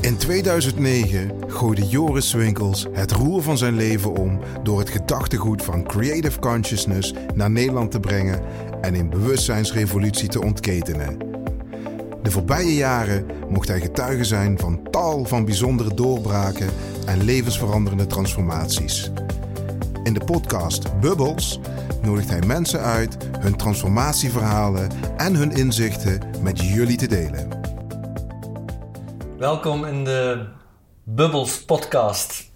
In 2009 gooide Joris Winkels het roer van zijn leven om door het gedachtegoed van Creative Consciousness naar Nederland te brengen en een bewustzijnsrevolutie te ontketenen. De voorbije jaren mocht hij getuige zijn van tal van bijzondere doorbraken en levensveranderende transformaties. In de podcast Bubbles nodigt hij mensen uit hun transformatieverhalen en hun inzichten met jullie te delen. Welkom in de Bubbles podcast.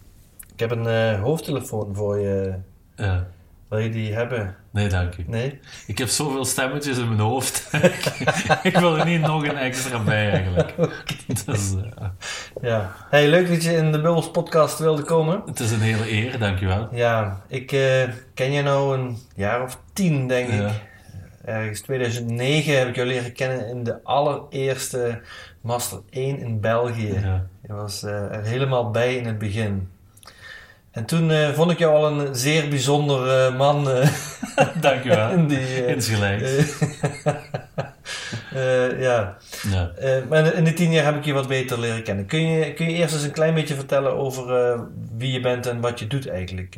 Ik heb een uh, hoofdtelefoon voor je. Ja. Wil je die hebben? Nee, dank u. Nee? Ik heb zoveel stemmetjes in mijn hoofd. ik wil er niet nog een extra bij eigenlijk. Dus, uh, Ja. Hey, leuk dat je in de Bubbles podcast wilde komen. het is een hele eer, dankjewel. Ja, ik eh, ken je nou een jaar of tien, denk Ja. ik. Ergens 2009 heb ik jou leren kennen in de allereerste Master 1 in België. Ja. Je was eh, er helemaal bij in het begin. En toen eh, vond ik jou al een zeer bijzonder eh, man. Dankjewel. die, eh, Insgelijks. ja. Ja. Maar in die tien jaar heb ik je wat beter leren kennen. Kun je, kun je eerst eens een klein beetje vertellen over wie je bent en wat je doet eigenlijk?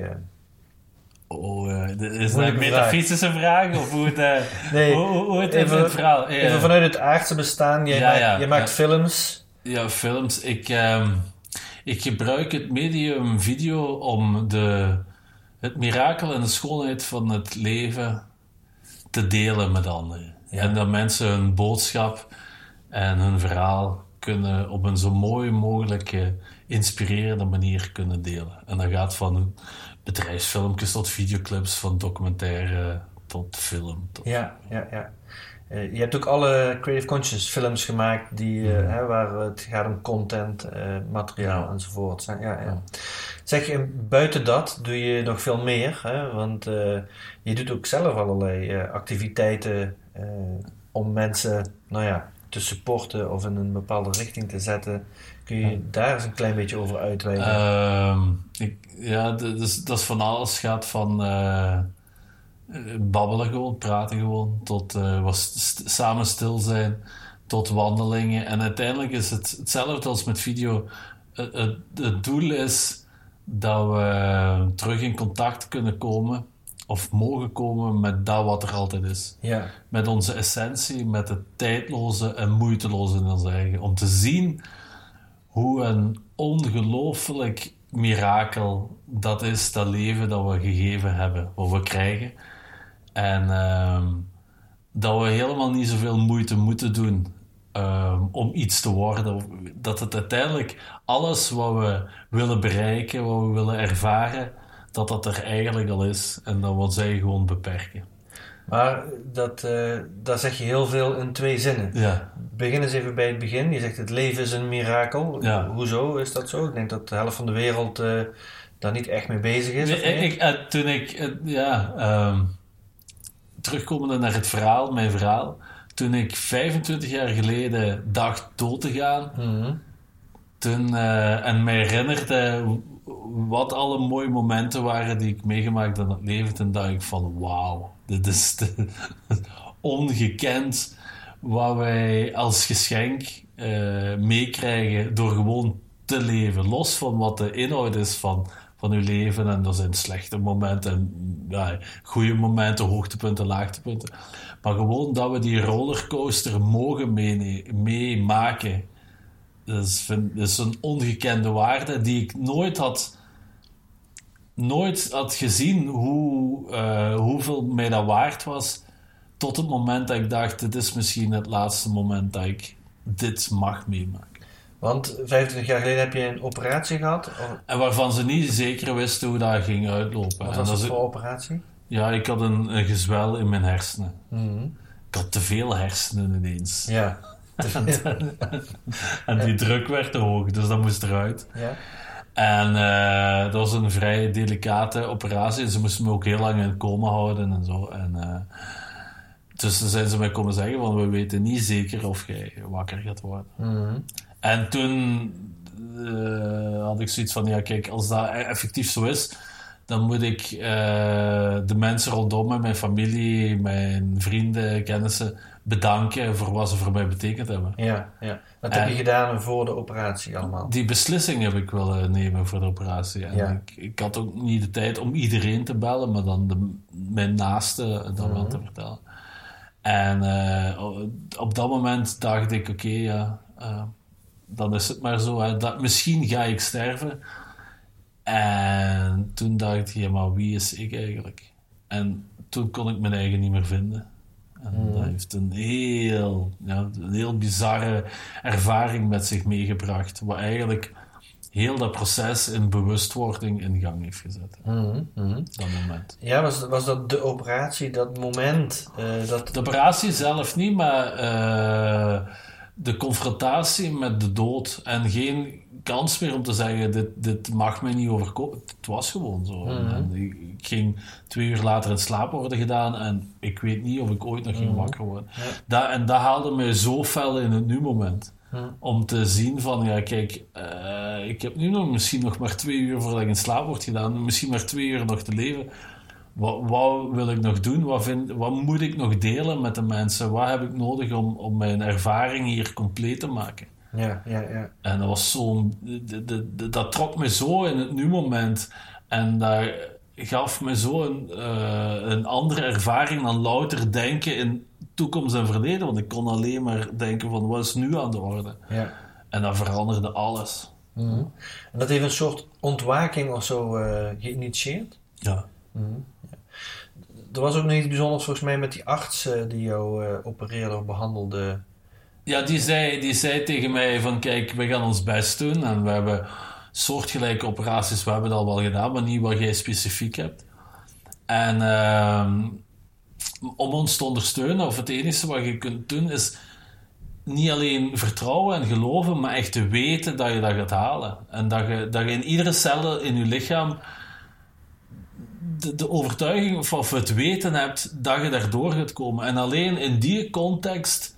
Oh, eh, is dat een metafysische vraag? Of hoe het, eh, Nee, hoe, het even- in het verhaal... Even vanuit het aardse bestaan. Jij, Ja, maakt, ja, je maakt films. Ja, films. Ik, ehm, ik gebruik het medium video om de, het mirakel en de schoonheid van het leven te delen met anderen. Ja. En dat mensen hun boodschap en hun verhaal kunnen op een zo mooi mogelijke, inspirerende manier kunnen delen. En dat gaat van bedrijfsfilmpjes tot videoclips, van documentaire tot film. Tot, Ja, ja, ja. Eh, je hebt ook alle Creative Conscious films gemaakt die, eh, hè, waar het gaat om content, eh, materiaal Ja. enzovoort. Ja, ja. Ja. Zeg, en buiten dat doe je nog veel meer, hè? want je doet ook zelf allerlei activiteiten om mensen nou ja, te supporten of in een bepaalde richting te zetten. Kun je daar eens een klein beetje over uitweiden? Ehm, ik, ja, dus, dat is van alles. gaat van eh, babbelen gewoon, praten gewoon, tot eh, wat st- samen stil zijn, tot wandelingen. En uiteindelijk is het hetzelfde als met video. Het, het, het doel is dat we terug in contact kunnen komen, of mogen komen met dat wat er altijd is ja, met onze essentie, met het tijdloze en moeiteloze in ons eigen. Om te zien hoe een ongelooflijk mirakel dat is, dat leven dat we gegeven hebben, wat we krijgen. En ehm, dat we helemaal niet zoveel moeite moeten doen ehm, om iets te worden. Dat het uiteindelijk alles wat we willen bereiken, wat we willen ervaren, dat dat er eigenlijk al is. En dat ons eigen gewoon beperken. maar dat, eh daar zeg je heel veel in twee zinnen. Ja. Begin eens even bij het begin. Je zegt het leven is een mirakel. Ja. Hoezo is dat zo? Ik denk dat de helft van de wereld eh, daar niet echt mee bezig is. Nee, ik, eh, toen ik, ja, ehm, terugkomende naar het verhaal, mijn verhaal. Toen ik 25 jaar geleden dacht dood te gaan, Mhm. toen, en me herinnerde wat alle mooie momenten waren die ik meegemaakt in het leven, toen dacht ik van wauw, dit is ongekend wat wij als geschenk eh, meekrijgen door gewoon te leven. Los van wat de inhoud is van, van uw leven. En er zijn slechte momenten, en, ja, goede momenten, hoogtepunten, laagtepunten. Maar gewoon dat we die rollercoaster mogen meemaken. Dat is, dat is een ongekende waarde die ik nooit had, nooit had gezien hoe, eh, hoeveel mij dat waard was. Tot het moment dat ik dacht, dit is misschien het laatste moment dat ik dit mag meemaken. Want 25 jaar geleden heb je een operatie gehad. Of- En waarvan ze niet zeker wisten hoe dat ging uitlopen. Wat was dat voor operatie? ja, ik had een, een gezwel in mijn hersenen. Mhm. Ik had te veel hersenen ineens. Ja. En die druk werd te hoog, dus dat moest eruit. ja. En eh, dat was een vrij delicate operatie. En ze moesten me ook heel lang in coma houden en zo. En, eh, dus zijn ze mij komen zeggen van... We weten niet zeker of jij wakker gaat worden. Mhm. En toen eh, had ik zoiets van... Ja, kijk, als dat effectief zo is... Dan moet ik de mensen rondom me, mijn familie, mijn vrienden, kennissen... bedanken voor wat ze voor mij betekend hebben. Ja, ja. Wat En- heb je gedaan voor de operatie allemaal? Die beslissing heb ik willen nemen voor de operatie. En Ja. ik, ik had ook niet de tijd om iedereen te bellen, maar dan de, mijn naaste dan wel Mhm. te vertellen. En eh, op dat moment dacht ik, oké, ja, eh, dan is het maar zo. Hè, dat, misschien ga ik sterven. En toen dacht ik, ja, maar wie is ik eigenlijk? En toen kon ik mijn eigen niet meer vinden. En dat heeft een heel, ja, een heel bizarre ervaring met zich meegebracht. Wat eigenlijk heel dat proces in bewustwording in gang heeft gezet. Mhm, mhm. Dat moment. Ja, was, was dat de operatie, dat moment? eh, dat... De operatie zelf niet, maar eh, de confrontatie met de dood. En geen kans meer om te zeggen, dit, dit mag mij niet overkomen. Het was gewoon zo. Mhm. En ik, ik ging twee uur later in slaap worden gedaan en ik weet niet of ik ooit nog ging Mhm. wakker worden. Ja. Dat, en dat haalde mij zo fel in het nu-moment. Mhm. Om te zien van, ja kijk, eh, ik heb nu nog misschien nog maar twee uur voordat ik in slaap word gedaan. Misschien maar twee uur nog te leven. Wat, wat wil ik nog doen? Wat, vind, wat moet ik nog delen met de mensen? Wat heb ik nodig om, om mijn ervaring hier compleet te maken? Ja, ja, ja. En dat was zo... de- de- de- Dat trok me zo in het nu-moment. En dat gaf me zo een, eh, een andere ervaring dan louter denken in toekomst en verleden. Want ik kon alleen maar denken van, wat is nu aan de orde? ja. En dat veranderde alles. Mhm. En dat heeft een soort ontwaking of zo eh, geïnitieerd? Ja. Mhm. Ja. Er was ook nog iets bijzonders volgens mij met die arts eh, die jou opereerde of behandelde. Ja, die zei, die zei tegen mij van kijk, we gaan ons best doen en we hebben soortgelijke operaties, we hebben het al wel gedaan, maar niet wat jij specifiek hebt. En ehm, om ons te ondersteunen, of het enige wat je kunt doen, is niet alleen vertrouwen en geloven, maar echt te weten dat je dat gaat halen. En dat je, dat je in iedere cel in je lichaam de, de overtuiging of, of het weten hebt dat je daardoor gaat komen. En alleen in die context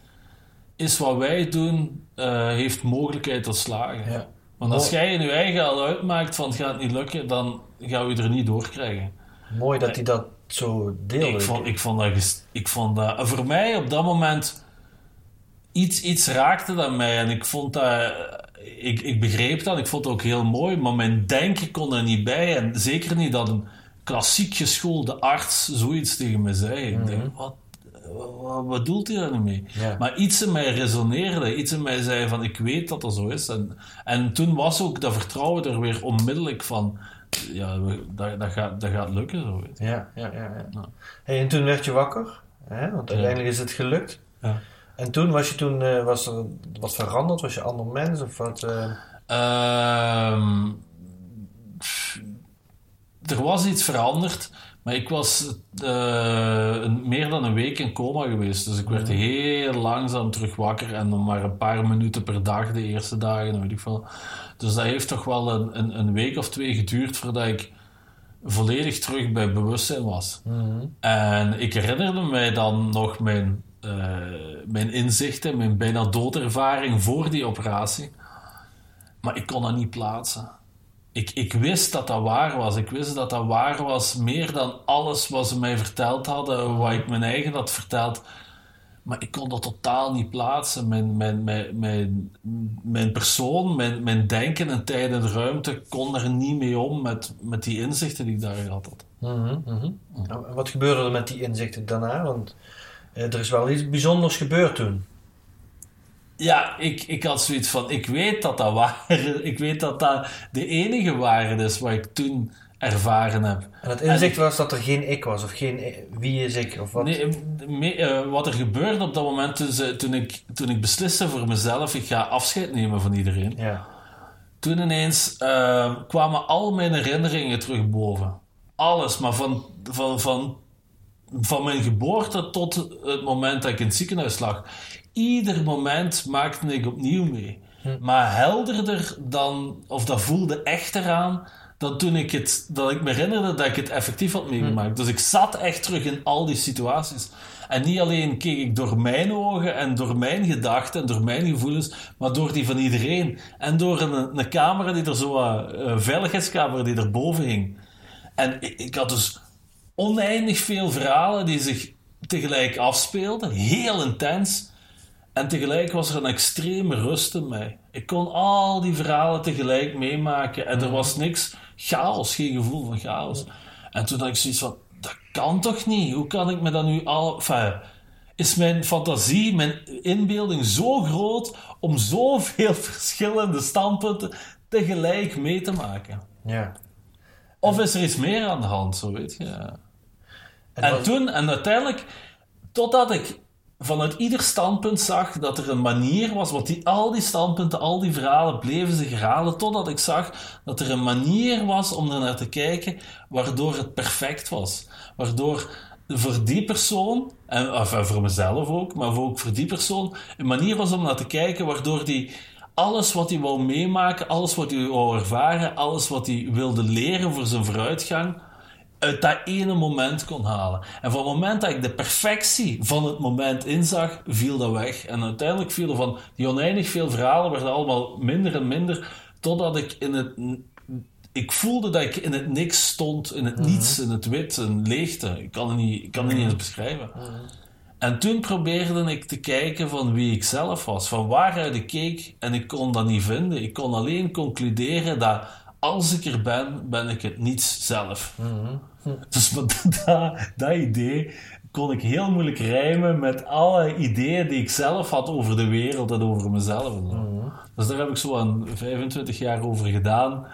is wat wij doen, eh, heeft mogelijkheid tot slagen. Ja. Want als Mooi. jij in je eigen al uitmaakt van het gaat niet lukken, dan gaan we er niet door krijgen. Mooi dat hij dat zo deelde. Ik vond, ik vond dat, ik vond dat voor mij op dat moment iets, iets raakte dat mij en ik vond dat, ik, ik begreep dat, ik vond het ook heel mooi, maar mijn denken kon er niet bij en zeker niet dat een klassiek geschoolde arts zoiets tegen me zei. Ik denk, wat, wat, wat doelt hij daar nu mee? Ja. Maar iets in mij resoneerde, iets in mij zei van ik weet dat dat zo is. En, en toen was ook dat vertrouwen er weer onmiddellijk van, ja, dat, dat, gaat, dat gaat lukken zo. weet. Ja, ja, ja. ja. Ja. Hey, en toen werd je wakker, hè? want uiteindelijk is het gelukt. Ja. En toen was je toen, eh, was er wat veranderd? Was je ander mens of wat? eh? Ehm, er was iets veranderd, maar ik was eh, meer dan een week in coma geweest. Dus ik werd heel langzaam terug wakker en dan maar een paar minuten per dag de eerste dagen. Weet ik veel. Dus dat heeft toch wel een, een, een week of twee geduurd voordat ik volledig terug bij bewustzijn was. Mhm. En ik herinnerde mij dan nog mijn, eh, mijn inzichten, mijn bijna doodervaring voor die operatie. Maar ik kon dat niet plaatsen. Ik, ik wist dat dat waar was. Ik wist dat dat waar was meer dan alles wat ze mij verteld hadden, wat ik mijn eigen had verteld. Maar ik kon dat totaal niet plaatsen. Mijn, mijn, mijn, mijn, persoon, mijn, mijn denken in tijd en ruimte kon er niet mee om met, met die inzichten die ik daar had. Mhm, mhm. En Wat gebeurde er met die inzichten daarna? Want eh, er is wel iets bijzonders gebeurd toen. Ja, ik, ik had zoiets van, ik weet dat dat waar Ik weet dat dat de enige waarde is wat ik toen ervaren heb. En het inzicht was dat er geen ik was, of geen i- wie is ik, of wat? Nee, me- eh, wat er gebeurde op dat moment toen, ik, toen ik besliste voor mezelf, ik ga afscheid nemen van iedereen. Ja. Toen ineens eh, kwamen al mijn herinneringen terug boven. Alles, maar van, van, van, van mijn geboorte tot het moment dat ik in het ziekenhuis lag. Ieder moment maakte ik opnieuw mee. Maar helderder dan, of dat voelde echter aan, dan toen ik het, dat ik me herinnerde dat ik het effectief had meegemaakt. Dus ik zat echt terug in al die situaties. En niet alleen keek ik door mijn ogen en door mijn gedachten en door mijn gevoelens, maar door die van iedereen. En door een, een camera die er zo, wat, een veiligheidscamera die erboven hing. En ik, ik had dus oneindig veel verhalen die zich tegelijk afspeelde, heel intens. En tegelijk was er een extreme rust in mij. Ik kon al die verhalen tegelijk meemaken en er was niks chaos, geen gevoel van chaos. En toen had ik zoiets van, dat kan toch niet? Hoe kan ik me dan nu al... Enfin, is mijn fantasie, mijn inbeelding zo groot om zoveel verschillende standpunten tegelijk mee te maken? Ja. Of is er iets meer aan de hand, zo weet je? En, toen, en uiteindelijk, totdat ik vanuit ieder standpunt zag dat er een manier was, want die, al die standpunten, al die verhalen bleven zich herhalen, totdat ik zag dat er een manier was om er naar te kijken, waardoor het perfect was. Waardoor voor die persoon, en eh, voor mezelf ook, maar ook voor die persoon, een manier was om naar te kijken, waardoor die alles wat hij wou meemaken, alles wat hij wou ervaren, alles wat hij wilde leren voor zijn vooruitgang, uit dat ene moment kon halen. En van het moment dat ik de perfectie van het moment inzag, viel dat weg. En uiteindelijk viel er van die oneindig veel verhalen werden allemaal minder en minder, totdat ik in het... Ik voelde dat ik in het niks stond, in het niets, in het wit, een leegte. Ik kan het niet, ik kan het niet eens beschrijven. En toen probeerde ik te kijken van wie ik zelf was, van waaruit ik keek, en ik kon dat niet vinden. Ik kon alleen concluderen dat als ik er ben, ben ik het niets zelf. Dus dat, dat idee kon ik heel moeilijk rijmen met alle ideeën die ik zelf had over de wereld en over mezelf. En zo. Dus daar heb ik zo aan 25 jaar over gedaan.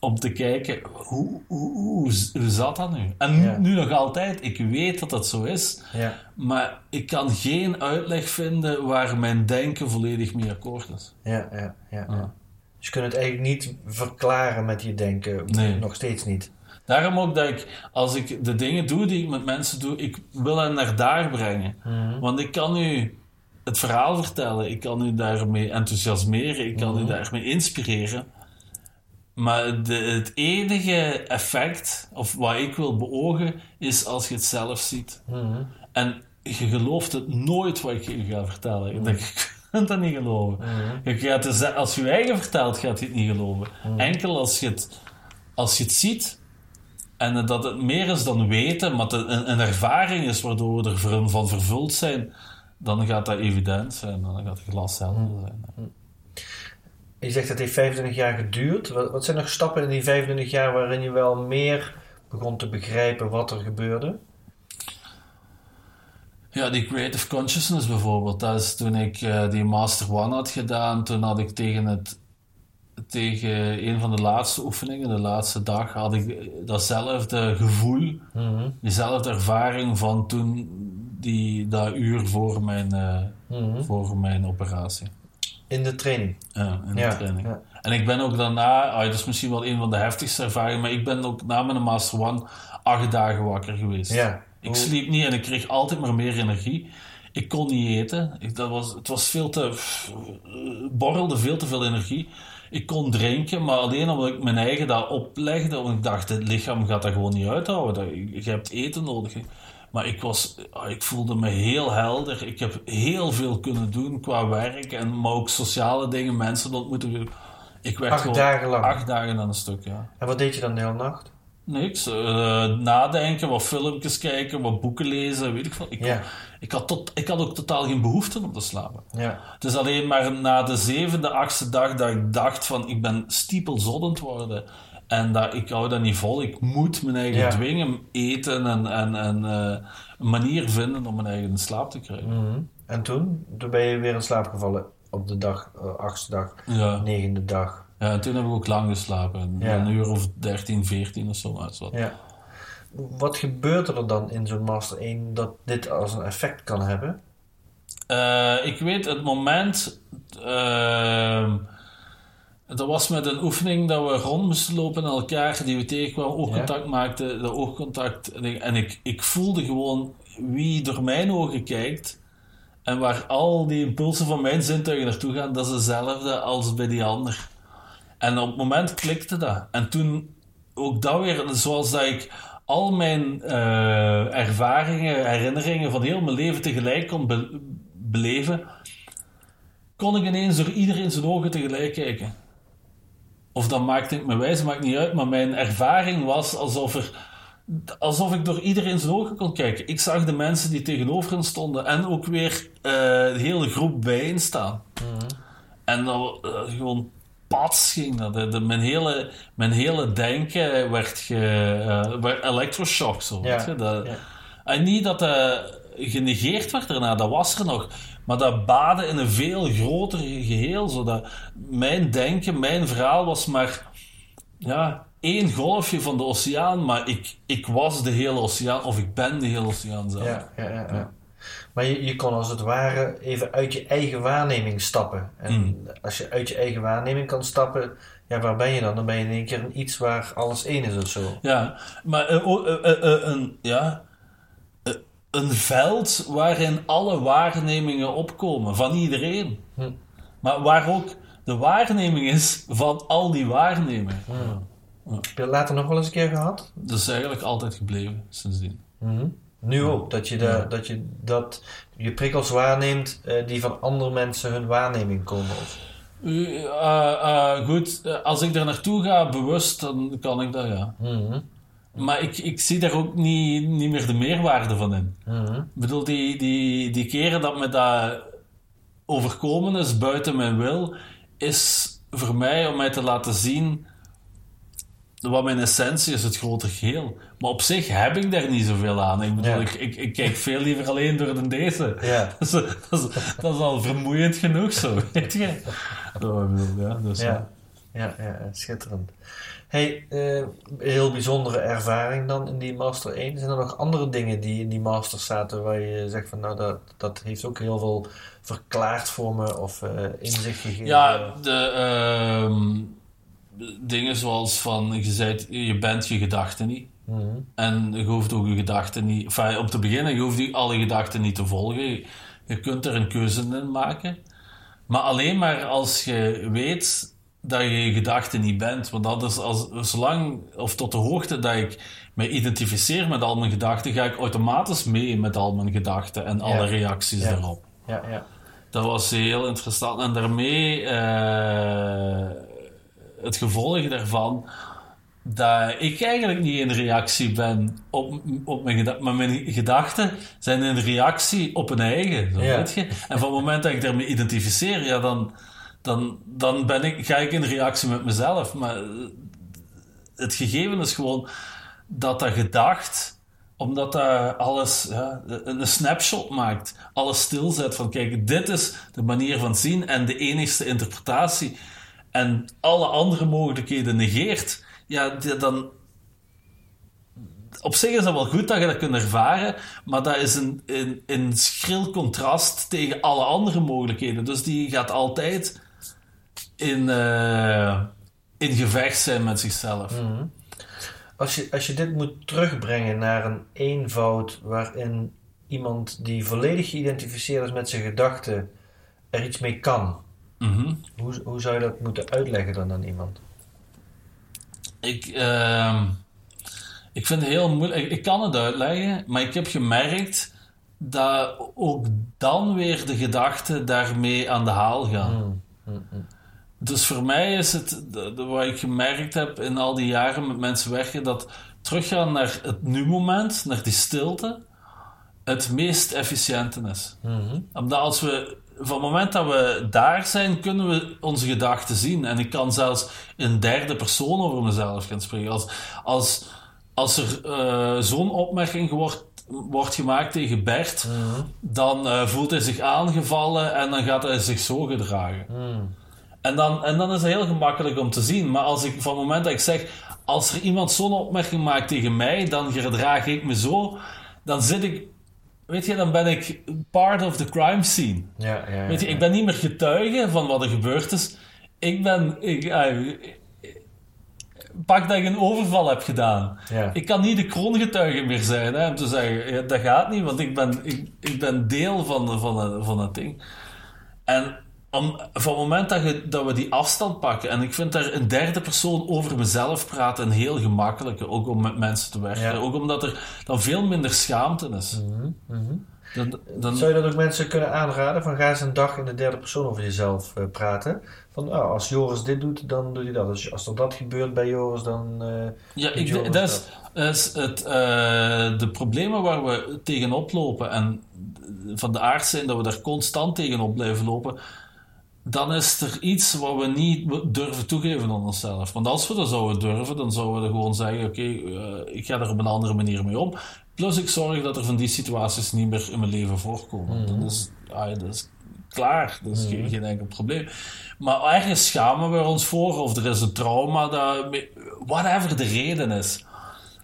Om te kijken, hoe, hoe, hoe, hoe zat dat nu? En nu, nog altijd, ik weet dat dat zo is. Ja. Maar ik kan geen uitleg vinden waar mijn denken volledig mee akkoord is. Ja, ja, ja. ja. Dus je kunt het eigenlijk niet verklaren met je denken. Nee. Nog steeds niet. Daarom ook dat ik, als ik de dingen doe die ik met mensen doe, ik wil hen naar daar brengen. Want ik kan u het verhaal vertellen, ik kan u daarmee enthousiasmeren, ik kan u daarmee inspireren. Maar de, het enige effect, of wat ik wil beogen, is als je het zelf ziet. En je gelooft het nooit wat ik je ga vertellen. Ik denk, je kunt dat niet geloven. Je gaat het als je je eigen vertelt, gaat je het niet geloven. Enkel als je het, als je het ziet en dat het meer is dan weten, maar het een, een ervaring is waardoor we er van vervuld zijn, dan gaat dat evident zijn. Dan gaat het glas helder zijn. Je zegt het heeft 25 jaar geduurd. Wat, wat zijn nog stappen in die 25 jaar waarin je wel meer begon te begrijpen wat er gebeurde? Ja, die creative consciousness bijvoorbeeld. Dat is toen ik eh, die Master One had gedaan. Toen had ik tegen, het, tegen een van de laatste oefeningen, de laatste dag, had ik datzelfde gevoel, diezelfde ervaring van toen, die, dat uur voor mijn, eh, voor mijn operatie. In de training. Ja, in de Ja, training. ja. En ik ben ook daarna, ah, dat is misschien wel een van de heftigste ervaringen, maar ik ben ook na mijn Master One acht dagen wakker geweest. Ja. Ik Hoe- sliep niet en ik kreeg altijd maar meer energie. Ik kon niet eten. Ik, dat was, het was veel te... pff, borrelde veel te veel energie. Ik kon drinken, maar alleen omdat ik mijn eigen dat oplegde. Want ik dacht, het lichaam gaat dat gewoon niet uithouden. Dat, je, hebt eten nodig. Maar ik, was, ah, ik voelde me heel helder. Ik heb heel veel kunnen doen qua werk. En, maar ook sociale dingen, mensen ontmoeten. Ik werd Acht gewoon dagen lang. Acht dagen aan een stuk, ja. En wat deed je dan de hele nacht? Niks. eh, nadenken, wat filmpjes kijken, wat boeken lezen, weet ik veel. Ik, ik, had tot, ik had ook totaal geen behoefte om te slapen. Ja. Het is alleen maar na de zevende, achtste dag dat ik dacht van ik ben stiepelzoddend worden. En dat ik hou dat niet vol. Ik moet mijn eigen dwingen eten en, en, en eh, een manier vinden om mijn eigen slaap te krijgen. Mhm. En toen? Toen ben je weer in slaap gevallen op de dag, eh, achtste dag, Ja. negende dag. Ja, en toen heb ik ook lang geslapen. Ja. Een uur of 13, 14 of zo. zo. Ja. Wat gebeurt er dan in zo'n Master 1 dat dit als een effect kan hebben? Eh, ik weet het moment. ehm dat was met een oefening dat we rond moesten lopen naar elkaar, die we tegenkwamen, oogcontact maakten, de oogcontact. En, ik, en ik, ik voelde gewoon wie door mijn ogen kijkt en waar al die impulsen van mijn zintuigen naartoe gaan, dat is hetzelfde als bij die ander. En op het moment klikte dat. En toen ook dat weer, zoals dat ik al mijn eh, ervaringen, herinneringen van heel mijn leven tegelijk kon be- beleven, kon ik ineens door iedereen zijn ogen tegelijk kijken. Of dat maakte ik me wijs, maakt niet uit, maar mijn ervaring was alsof er alsof ik door iedereen zijn ogen kon kijken. Ik zag de mensen die tegenover hen stonden en ook weer eh, de hele groep bijeen staan. En dan eh, gewoon pats ging dat. De, de- mijn, hele, mijn hele denken werd, ge, eh, werd electroshock. Zo, Ja, weet je? Dat, ja. En niet dat dat genegeerd werd daarna, dat was er nog. Maar dat baden in een veel groter geheel. Zodat mijn denken, mijn verhaal was maar ja, één golfje van de oceaan. Maar ik, ik was de hele oceaan, of ik ben de hele oceaan zelf. Ja, ja, ja, ja. Maar je, je kon als het ware even uit je eigen waarneming stappen. En Mm. als je uit je eigen waarneming kan stappen, ja, waar ben je dan? Dan ben je in één keer iets waar alles één is of zo. Ja, maar eh, oh, eh, eh, een, ja, een veld waarin alle waarnemingen opkomen van iedereen. Hm. Maar waar ook de waarneming is van al die waarnemingen. Heb je dat later nog wel eens een keer gehad? Dat is eigenlijk altijd gebleven sindsdien. Mhm. Nu ook, dat je, de, dat je dat, je prikkels waarneemt eh, die van andere mensen hun waarneming komen. Of, Uh, uh, uh, goed, uh, als ik er naartoe ga bewust, dan kan ik dat ja. Mhm. Maar ik, ik zie daar ook niet, niet meer de meerwaarde van in. Mhm. Ik bedoel, die, die, die keren dat me dat overkomen is buiten mijn wil, is voor mij om mij te laten zien wat mijn essentie is, het grote geheel. Maar op zich heb ik daar niet zoveel aan. Ik bedoel, Ja. ik, ik, ik kijk veel liever alleen door de deze. Ja. Dat, is, dat, is, dat is al vermoeiend genoeg zo, weet je. Bedoel, ja, dus, Ja, ja, ja, schitterend. Hey, eh, heel bijzondere ervaring dan in die Master 1. Zijn er nog andere dingen die in die Master zaten waar je zegt van nou dat, dat heeft ook heel veel verklaard voor me of eh, inzicht gegeven? Ja, de ehm, dingen zoals van, je, zei, je bent je gedachten niet. Mhm. En je hoeft ook je gedachten niet... Enfin, om te beginnen, je hoeft die- alle gedachten niet te volgen. Je, kunt er een keuze in maken. Maar alleen maar als je weet dat je je gedachten niet bent. Want dat is als, zolang, of tot de hoogte dat ik me identificeer met al mijn gedachten, ga ik automatisch mee met al mijn gedachten en alle Ja. reacties Ja. daarop. Ja, ja. Dat was heel interessant. En daarmee eh, het gevolg daarvan dat ik eigenlijk niet in reactie ben op, op mijn gedachten, maar mijn gedachten zijn een reactie op een eigen. Zo, Ja. weet je? En van het moment dat ik daarmee identificeer, ja, dan, dan, dan ben ik, ga ik in reactie met mezelf. Maar het gegeven is gewoon dat dat gedacht, omdat dat alles ja, een een snapshot maakt, alles stilzet van kijk, dit is de manier van zien en de enigste interpretatie en alle andere mogelijkheden negeert, ja, dan op zich is dat wel goed dat je dat kunt ervaren, maar dat is een, een, een schril contrast tegen alle andere mogelijkheden. Dus die gaat altijd in, eh, in gevecht zijn met zichzelf. Mhm. Als je, als je dit moet terugbrengen naar een eenvoud waarin iemand die volledig geïdentificeerd is met zijn gedachten er iets mee kan, Mhm. hoe, hoe zou je dat moeten uitleggen dan aan iemand? Ik, ehm, ik vind het heel moeilijk. Ik, ik kan het uitleggen, maar ik heb gemerkt dat ook dan weer de gedachten daarmee aan de haal gaan. Mhm. Mhm. Dus voor mij is het, de- de- wat ik gemerkt heb in al die jaren met mensen werken, dat teruggaan naar het nu-moment, naar die stilte, het meest efficiënte is. Mhm. Omdat als we, van het moment dat we daar zijn, kunnen we onze gedachten zien. En ik kan zelfs in derde persoon over mezelf gaan spreken. Als, als, als er eh, zo'n opmerking wordt, wordt gemaakt tegen Bert, Mhm. dan eh, voelt hij zich aangevallen en dan gaat hij zich zo gedragen. Mhm. En dan, en dan is het heel gemakkelijk om te zien. Maar als ik, van het moment dat ik zeg, als er iemand zo'n opmerking maakt tegen mij, dan gedraag ik me zo, dan zit ik, weet je, dan ben ik part of the crime scene. Ja, ja, Weet je, ik ben niet meer getuige van wat er gebeurd is. Ik ben, ik, eh, pak dat ik een overval heb gedaan. Ja. Ik kan niet de kroongetuige meer zijn, hè, om te zeggen, ja, dat gaat niet, want ik ben, ik, ik ben deel van, van, van het ding. En om, van het moment dat, je, dat we die afstand pakken, en ik vind daar een derde persoon over mezelf praten een heel gemakkelijke, ook om met mensen te werken. Ja. Ook omdat er dan veel minder schaamte is. Mhm. Mhm. Dan, dan, Zou je dat ook mensen kunnen aanraden? Van ga eens een dag in de derde persoon over jezelf eh, praten. Van oh, als Joris dit doet, dan doet hij dat. Als, als er dat gebeurt bij Joris, dan. eh, Ja, ik, Joris dat is, is het, eh, de problemen waar we tegenop lopen en van de aard zijn dat we daar constant tegenop blijven lopen, dan is er iets wat we niet durven toegeven aan onszelf. Want als we dat zouden durven, dan zouden we gewoon zeggen: Oké, eh, ik ga er op een andere manier mee om. Plus, ik zorg dat er van die situaties niet meer in mijn leven voorkomen. Dat, is, ah, dat is klaar, dat is geen, geen enkel probleem. Maar ergens schamen we ons voor, of er is een trauma, dat, whatever de reden is.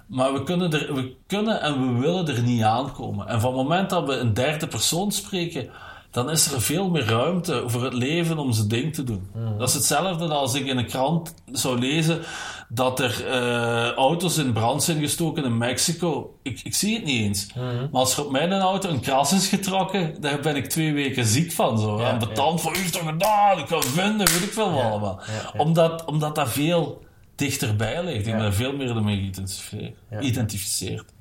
Maar we kunnen, er, we kunnen en we willen er niet aankomen. En van het moment dat we een derde persoon spreken, dan is er veel meer ruimte voor het leven om zijn ding te doen. Dat is hetzelfde als ik in een krant zou lezen dat er eh, auto's in brand zijn gestoken in Mexico. Ik, ik zie het niet eens. Maar als er op mijn auto een kras is getrokken, daar ben ik twee weken ziek van. Zo. Ja, en betand van, u heeft toch gedaan, ik kan vinden, weet ik veel wat allemaal. ja. Omdat, omdat dat veel dichterbij ligt. Ik ben veel meer ermee geïdentificeerd.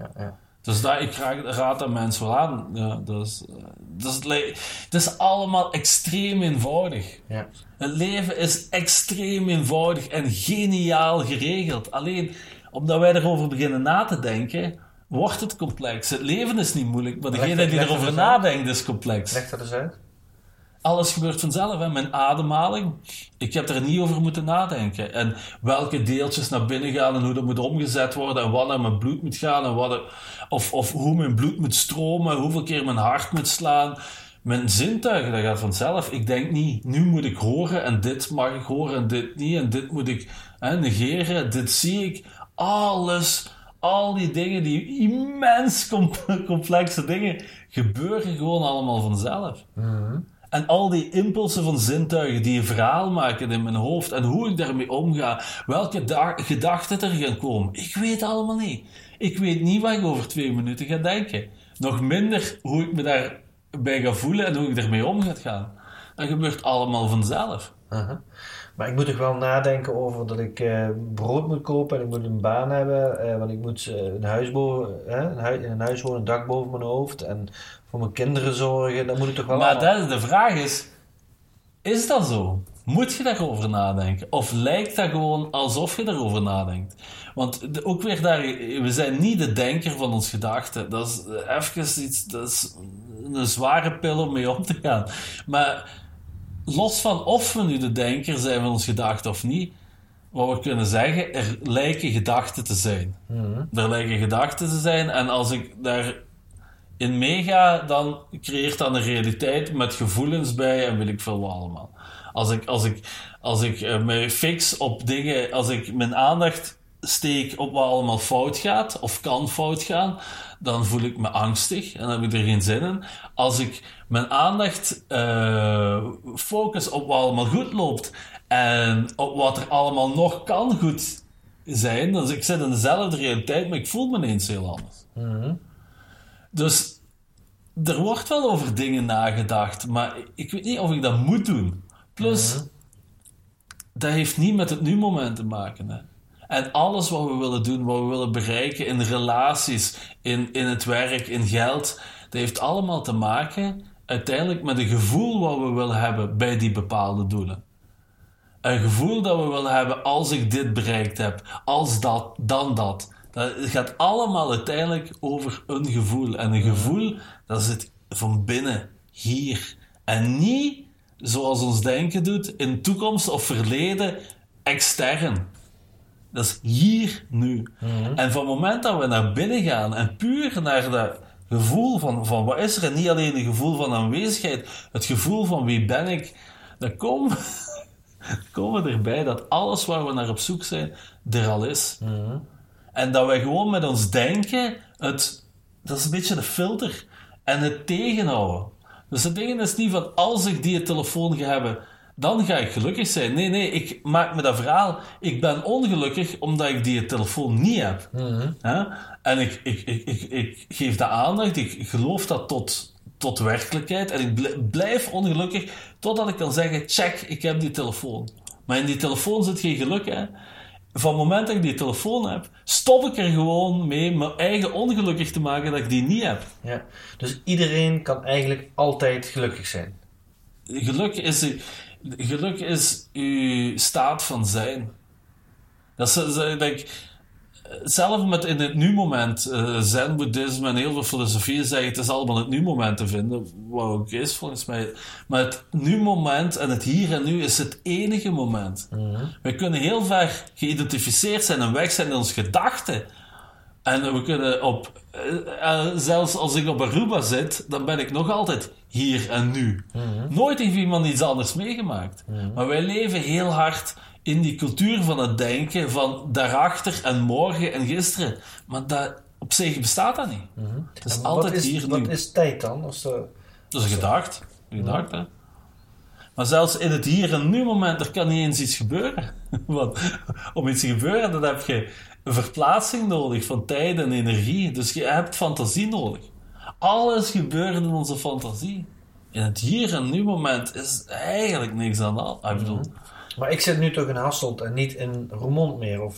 Dus dat, ik raad, dat mensen wel aan. Ja, dat, is, eh, dat, is, allemaal extreem eenvoudig. ja. Het leven is extreem eenvoudig en geniaal geregeld. Alleen omdat wij erover beginnen na te denken, wordt het complex. Het leven is niet moeilijk, maar degene die erover uit. nadenkt is complex. Leg dat eens uit. Alles gebeurt vanzelf. Hè. Mijn ademhaling, ik heb er niet over moeten nadenken. En welke deeltjes naar binnen gaan en hoe dat moet omgezet worden en wat naar mijn bloed moet gaan en wat er- of, of hoe mijn bloed moet stromen, hoeveel keer mijn hart moet slaan. Mijn zintuigen, dat gaat vanzelf. Ik denk niet, nu moet ik horen en dit mag ik horen en dit niet en dit moet ik hè, negeren, dit zie ik. Alles, al die dingen, die immens com- complexe dingen, gebeuren gewoon allemaal vanzelf. En al die impulsen van zintuigen die een verhaal maken in mijn hoofd en hoe ik daarmee omga, welke da- gedachten er gaan komen, ik weet allemaal niet. Ik weet niet wat ik over twee minuten ga denken. Nog minder hoe ik me daarbij ga voelen en hoe ik ermee om ga gaan. Dat gebeurt allemaal vanzelf. Maar ik moet toch wel nadenken over dat ik eh, brood moet kopen en ik moet een baan hebben, eh, want ik moet eh, een huis boven, een hui- in een huis wonen, een dak boven mijn hoofd en voor mijn kinderen zorgen. Dan moet ik toch wel Maar dat, is- de vraag is, is dat zo? Moet je daarover nadenken? Of lijkt dat gewoon alsof je daarover nadenkt? Want de- ook weer daar, we zijn niet de denker van ons gedachten. Dat is even iets, dat is een zware pil om mee om te gaan. Maar los van of we nu de denker zijn van ons gedachten of niet, wat we kunnen zeggen, er lijken gedachten te zijn. Er lijken gedachten te zijn en als ik daar in meega, dan creëert dat een realiteit met gevoelens bij en wil ik veel wat allemaal. Als ik, als ik, als ik eh, me fix op dingen, als ik mijn aandacht steek op wat allemaal fout gaat of kan fout gaan, dan voel ik me angstig en dan heb ik er geen zin in. Als ik mijn aandacht eh, focus op wat allemaal goed loopt en op wat er allemaal nog kan goed zijn, dan ik zit in dezelfde realiteit, maar ik voel me ineens heel anders. Dus er wordt wel over dingen nagedacht, maar ik weet niet of ik dat moet doen. Plus, dat heeft niet met het nu-moment te maken. Hè. En alles wat we willen doen, wat we willen bereiken in relaties, in, in het werk, in geld, dat heeft allemaal te maken uiteindelijk met een gevoel wat we willen hebben bij die bepaalde doelen. Een gevoel dat we willen hebben als ik dit bereikt heb, als dat, dan dat. Dat gaat allemaal uiteindelijk over een gevoel. En een gevoel, dat zit van binnen, hier. En niet, zoals ons denken doet, in toekomst of verleden, extern. Dat is hier, nu. En van het moment dat we naar binnen gaan en puur naar dat gevoel van, van wat is er, en niet alleen het gevoel van aanwezigheid, het gevoel van wie ben ik, dan komen, komen we erbij dat alles waar we naar op zoek zijn, er al is. En dat wij gewoon met ons denken, het, dat is een beetje de filter, en het tegenhouden. Dus het ding is niet van als ik die telefoon ga hebben, dan ga ik gelukkig zijn. Nee, nee, ik maak me dat verhaal. Ik ben ongelukkig omdat ik die telefoon niet heb. Hè? En ik, ik, ik, ik, ik geef dat aandacht, ik geloof dat tot, tot werkelijkheid. En ik bl- blijf ongelukkig totdat ik kan zeggen: check, ik heb die telefoon. Maar in die telefoon zit geen geluk, hè? van het moment dat ik die telefoon heb, stop ik er gewoon mee mijn eigen ongelukkig te maken dat ik die niet heb. Ja. Dus iedereen kan eigenlijk altijd gelukkig zijn. Geluk is, geluk is uw staat van zijn. Dat is, dat ik, zelf met in het nu-moment, eh zen-boeddhisme en heel veel filosofieën zeggen, het is allemaal het nu-moment te vinden, wat ook is volgens mij. Maar het nu-moment en het hier en nu is het enige moment. We kunnen heel ver geïdentificeerd zijn en weg zijn in onze gedachten. En we kunnen op, eh, eh, zelfs als ik op Aruba zit, dan ben ik nog altijd hier en nu. Nooit heeft iemand iets anders meegemaakt. Maar wij leven heel hard in die cultuur van het denken van daarachter en morgen en gisteren. Maar dat, op zich bestaat dat niet. Het is En altijd is, hier wat nu. is tijd dan? Als de, Dat is een hè. Maar zelfs in het hier en nu moment, er kan niet eens iets gebeuren. Want om iets te gebeuren, dan heb je een verplaatsing nodig van tijd en energie. Dus je hebt fantasie nodig. Alles gebeurt in onze fantasie. In het hier en nu moment is eigenlijk niks aan de hand. Ah, Ik bedoel, maar ik zit nu toch in Hasselt en niet in Roermond meer. Of,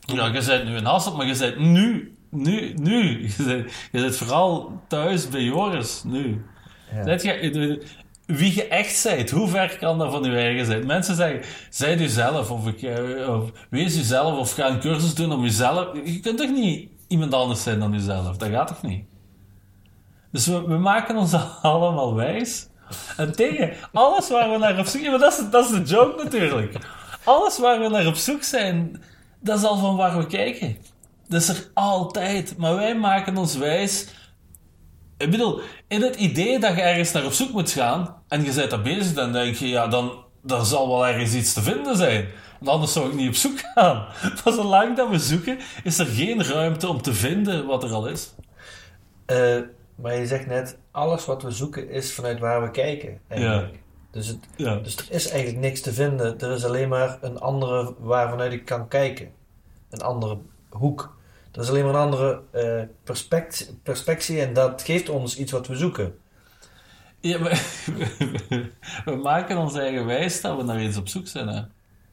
ja, je bent nu in Hasselt, maar je bent nu, nu, nu. Je bent vooral thuis bij Joris, nu. ja. Je, wie je echt bent, hoe ver kan dat van je eigen zijn? Mensen zeggen, zijt u zelf, of, ik, eh, of wees u zelf, of ga een cursus doen om jezelf. Je kunt toch niet iemand anders zijn dan jezelf? Dat gaat toch niet? Dus we, we maken ons allemaal wijs. En tegen alles waar we naar op zoek zijn, maar dat is, dat is de joke natuurlijk. Alles waar we naar op zoek zijn, dat is al van waar we kijken. Dat is er altijd. Maar wij maken ons wijs ik bedoel, in het idee dat je ergens naar op zoek moet gaan en je bent daar bezig, dan denk je, ja, dan, dan zal wel ergens iets te vinden zijn. Want anders zou ik niet op zoek gaan. Maar zolang dat we zoeken, is er geen ruimte om te vinden wat er al is. Eh, maar je zegt net, alles wat we zoeken is vanuit waar we kijken. Eigenlijk. Dus, het, Ja. dus er is eigenlijk niks te vinden. Er is alleen maar een andere waarvanuit ik kan kijken. Een andere hoek. Er is alleen maar een andere eh, perspect- perspectie en dat geeft ons iets wat we zoeken. Ja, maar we maken ons eigen wijs dat we naar iets op zoek zijn. Hè.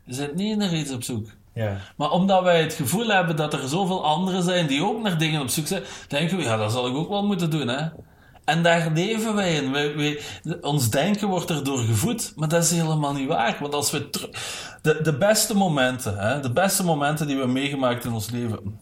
We zijn niet naar iets op zoek. Ja. Maar omdat wij het gevoel hebben dat er zoveel anderen zijn die ook naar dingen op zoek zijn, denken we, ja, dat zal ik ook wel moeten doen, hè. En daar leven wij in. Wij, wij- ons denken wordt erdoor gevoed, maar dat is helemaal niet waar. Want als we de, de beste momenten, hè, de beste momenten die we meegemaakt in ons leven,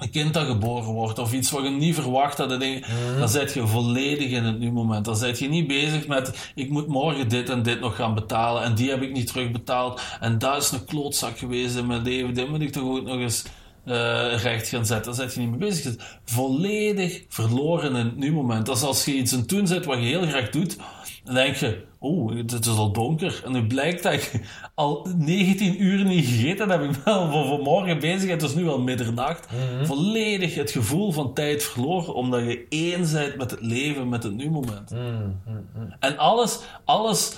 een kind dat geboren wordt of iets wat je niet verwacht had, dat ding, dan zit je volledig in het nu-moment. Dan zit je niet bezig met ik moet morgen dit en dit nog gaan betalen en die heb ik niet terugbetaald en dat is een klootzak geweest in mijn leven, dit moet ik toch ook nog eens eh, recht gaan zetten. Dan zit je niet mee bezig. Volledig verloren in het nu-moment. Dat is als je iets aan het doen zit wat je heel graag doet, dan denk je, oh, het is al donker. En nu blijkt dat ik al 19 uur niet gegeten heb. Ik ben al van vanmorgen bezig. Het is nu al middernacht. Volledig het gevoel van tijd verloren. Omdat je één bent met het leven, met het nu-moment. En alles, alles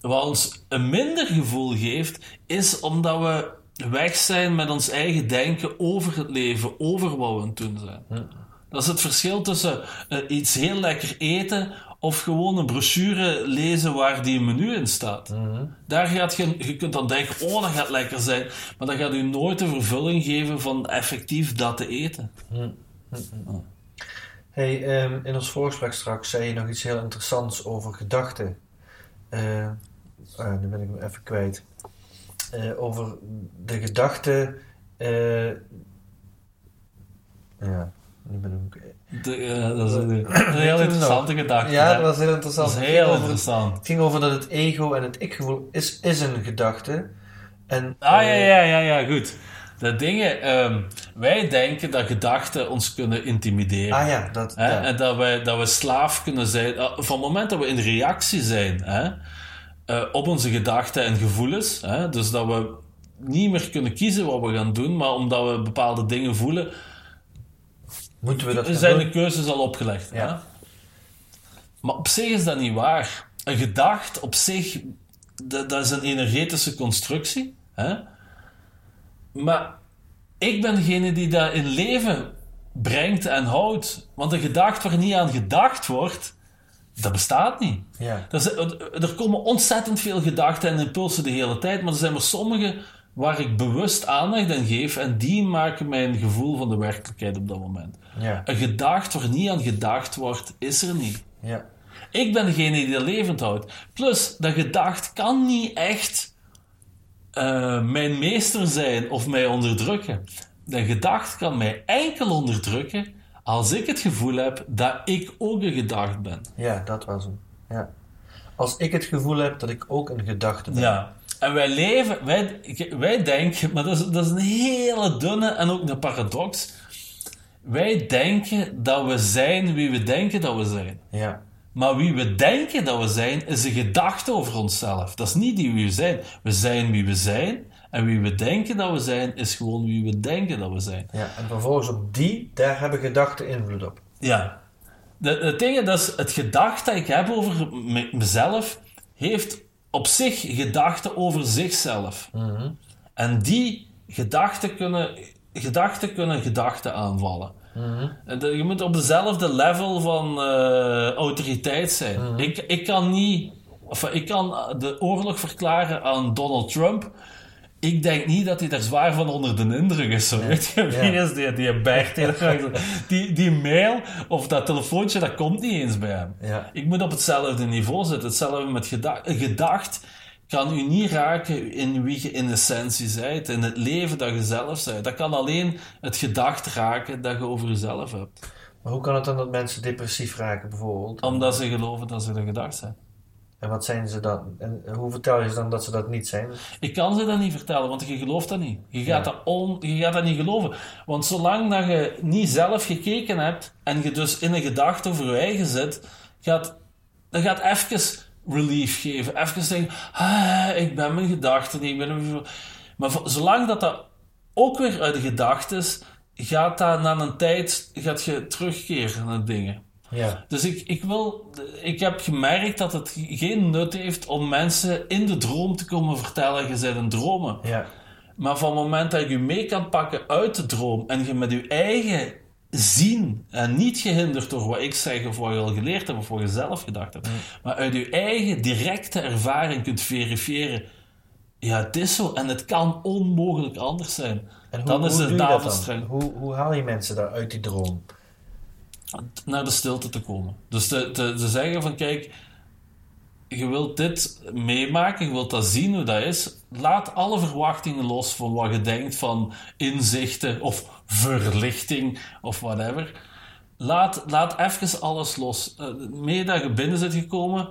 wat ons een minder gevoel geeft, is omdat we weg zijn met ons eigen denken over het leven, over wat we aan het doen zijn. Dat is het verschil tussen eh, iets heel lekker eten of gewoon een brochure lezen waar die menu in staat. Daar gaat je, je kunt dan denken, oh dat gaat lekker zijn, maar dat gaat u nooit de vervulling geven van effectief dat te eten. Hey, ehm, in ons voorgesprek straks zei je nog iets heel interessants over gedachten. Eh, ah, nu ben ik hem even kwijt. Eh, over de gedachte. eh, ja, nu ben ik hem kwijt. De, eh, dat is een, een heel interessante gedachte. Ja, dat was heel interessant. Dat is Het heel ging over- interessant. Het ging over dat het ego en het ik-gevoel is, is een gedachte. En, Ah, ja, eh, ja, ja, ja, goed. De dingen, ehm, wij denken dat gedachten ons kunnen intimideren. Ah ja, dat. Hè? ja. En dat we, dat we slaaf kunnen zijn. eh, Van het moment dat we in reactie zijn hè, op onze gedachten en gevoelens, hè, dus dat we niet meer kunnen kiezen wat we gaan doen, maar omdat we bepaalde dingen voelen, Moeten we dat gaan zijn doen? de keuzes al opgelegd. Ja. Hè? Maar op zich is dat niet waar. Een gedachte op zich, dat, dat is een energetische constructie. Hè? Maar ik ben degene die dat in leven brengt en houdt. Want een gedachte waar niet aan gedacht wordt, dat bestaat niet. Ja. Er, er komen ontzettend veel gedachten en impulsen de hele tijd, maar er zijn maar sommige waar ik bewust aandacht aan geef en die maken mijn gevoel van de werkelijkheid op dat moment. Ja, Een gedacht waar niet aan gedacht wordt, is er niet. ja, Ik ben degene die dat levend houdt. Plus, dat gedacht kan niet echt eh, mijn meester zijn of mij onderdrukken. De gedacht kan mij enkel onderdrukken als ik het gevoel heb dat ik ook een gedacht ben. ja, dat was hem. Ja. Als ik het gevoel heb dat ik ook een gedachte ben. Ja. En wij leven, wij, wij denken, maar dat is, dat is een hele dunne en ook een paradox. Wij denken dat we zijn wie we denken dat we zijn. Ja, Maar wie we denken dat we zijn, is een gedachte over onszelf. Dat is niet die wie we zijn. We zijn wie we zijn. En wie we denken dat we zijn, is gewoon wie we denken dat we zijn. ja. En vervolgens op die, daar hebben gedachten invloed op. Ja. De, het ding, dat is het gedacht dat ik heb over me- mezelf, heeft op zich gedachten over zichzelf. En die gedachten kunnen, gedachten kunnen gedachten aanvallen. En dat- Je moet op dezelfde level van eh, autoriteit zijn. ik, ik kan niet, of ik kan de oorlog verklaren aan Donald Trump. Ik denk niet dat hij daar zwaar van onder de indruk is. Zo. Weet je, wie is die, die Bert die, die, mail of dat telefoontje, dat komt niet eens bij hem. Ja. Ik moet op hetzelfde niveau zitten. Hetzelfde met gedacht. Een gedacht kan u niet raken in wie je in essentie bent, in het leven dat je zelf bent. Dat kan alleen het gedacht raken dat je over jezelf hebt. Maar hoe kan het dan dat mensen depressief raken, bijvoorbeeld? Omdat ze geloven dat ze de gedacht zijn. En wat zijn ze dan? En hoe vertel je ze dan dat ze dat niet zijn? Ik kan ze dat niet vertellen, want je gelooft dat niet. Je gaat, dat, on, je gaat dat niet geloven. Want zolang dat je niet zelf gekeken hebt en je dus in een gedachte over je eigen zit, gaat, dat gaat even relief geven. Even denken, ah, ik ben mijn gedachten niet. Ik ben... Maar zolang dat dat ook weer uit de gedachte is, gaat dat na een tijd gaat je terugkeren naar dingen. Ja. Dus ik, ik, wil, ik heb gemerkt dat het geen nut heeft om mensen in de droom te komen vertellen: je bent een dromen. Ja. Maar van het moment dat je mee kan pakken uit de droom en je met je eigen zien en niet gehinderd door wat ik zeg of wat je al geleerd hebt of wat je zelf gedacht hebt, maar uit je eigen directe ervaring kunt verifiëren. Ja, het is zo en het kan onmogelijk anders zijn. En hoe, dan is hoe de doe je dat dan? navelstreng Hoe, hoe haal je mensen daar uit die droom? Naar de stilte te komen. Dus te, zeggen van kijk, je wilt dit meemaken, je wilt dat zien hoe dat is. Laat alle verwachtingen los van wat je denkt van inzichten of verlichting of whatever. Laat, laat even alles los. Eh, mee dat je binnen zit gekomen,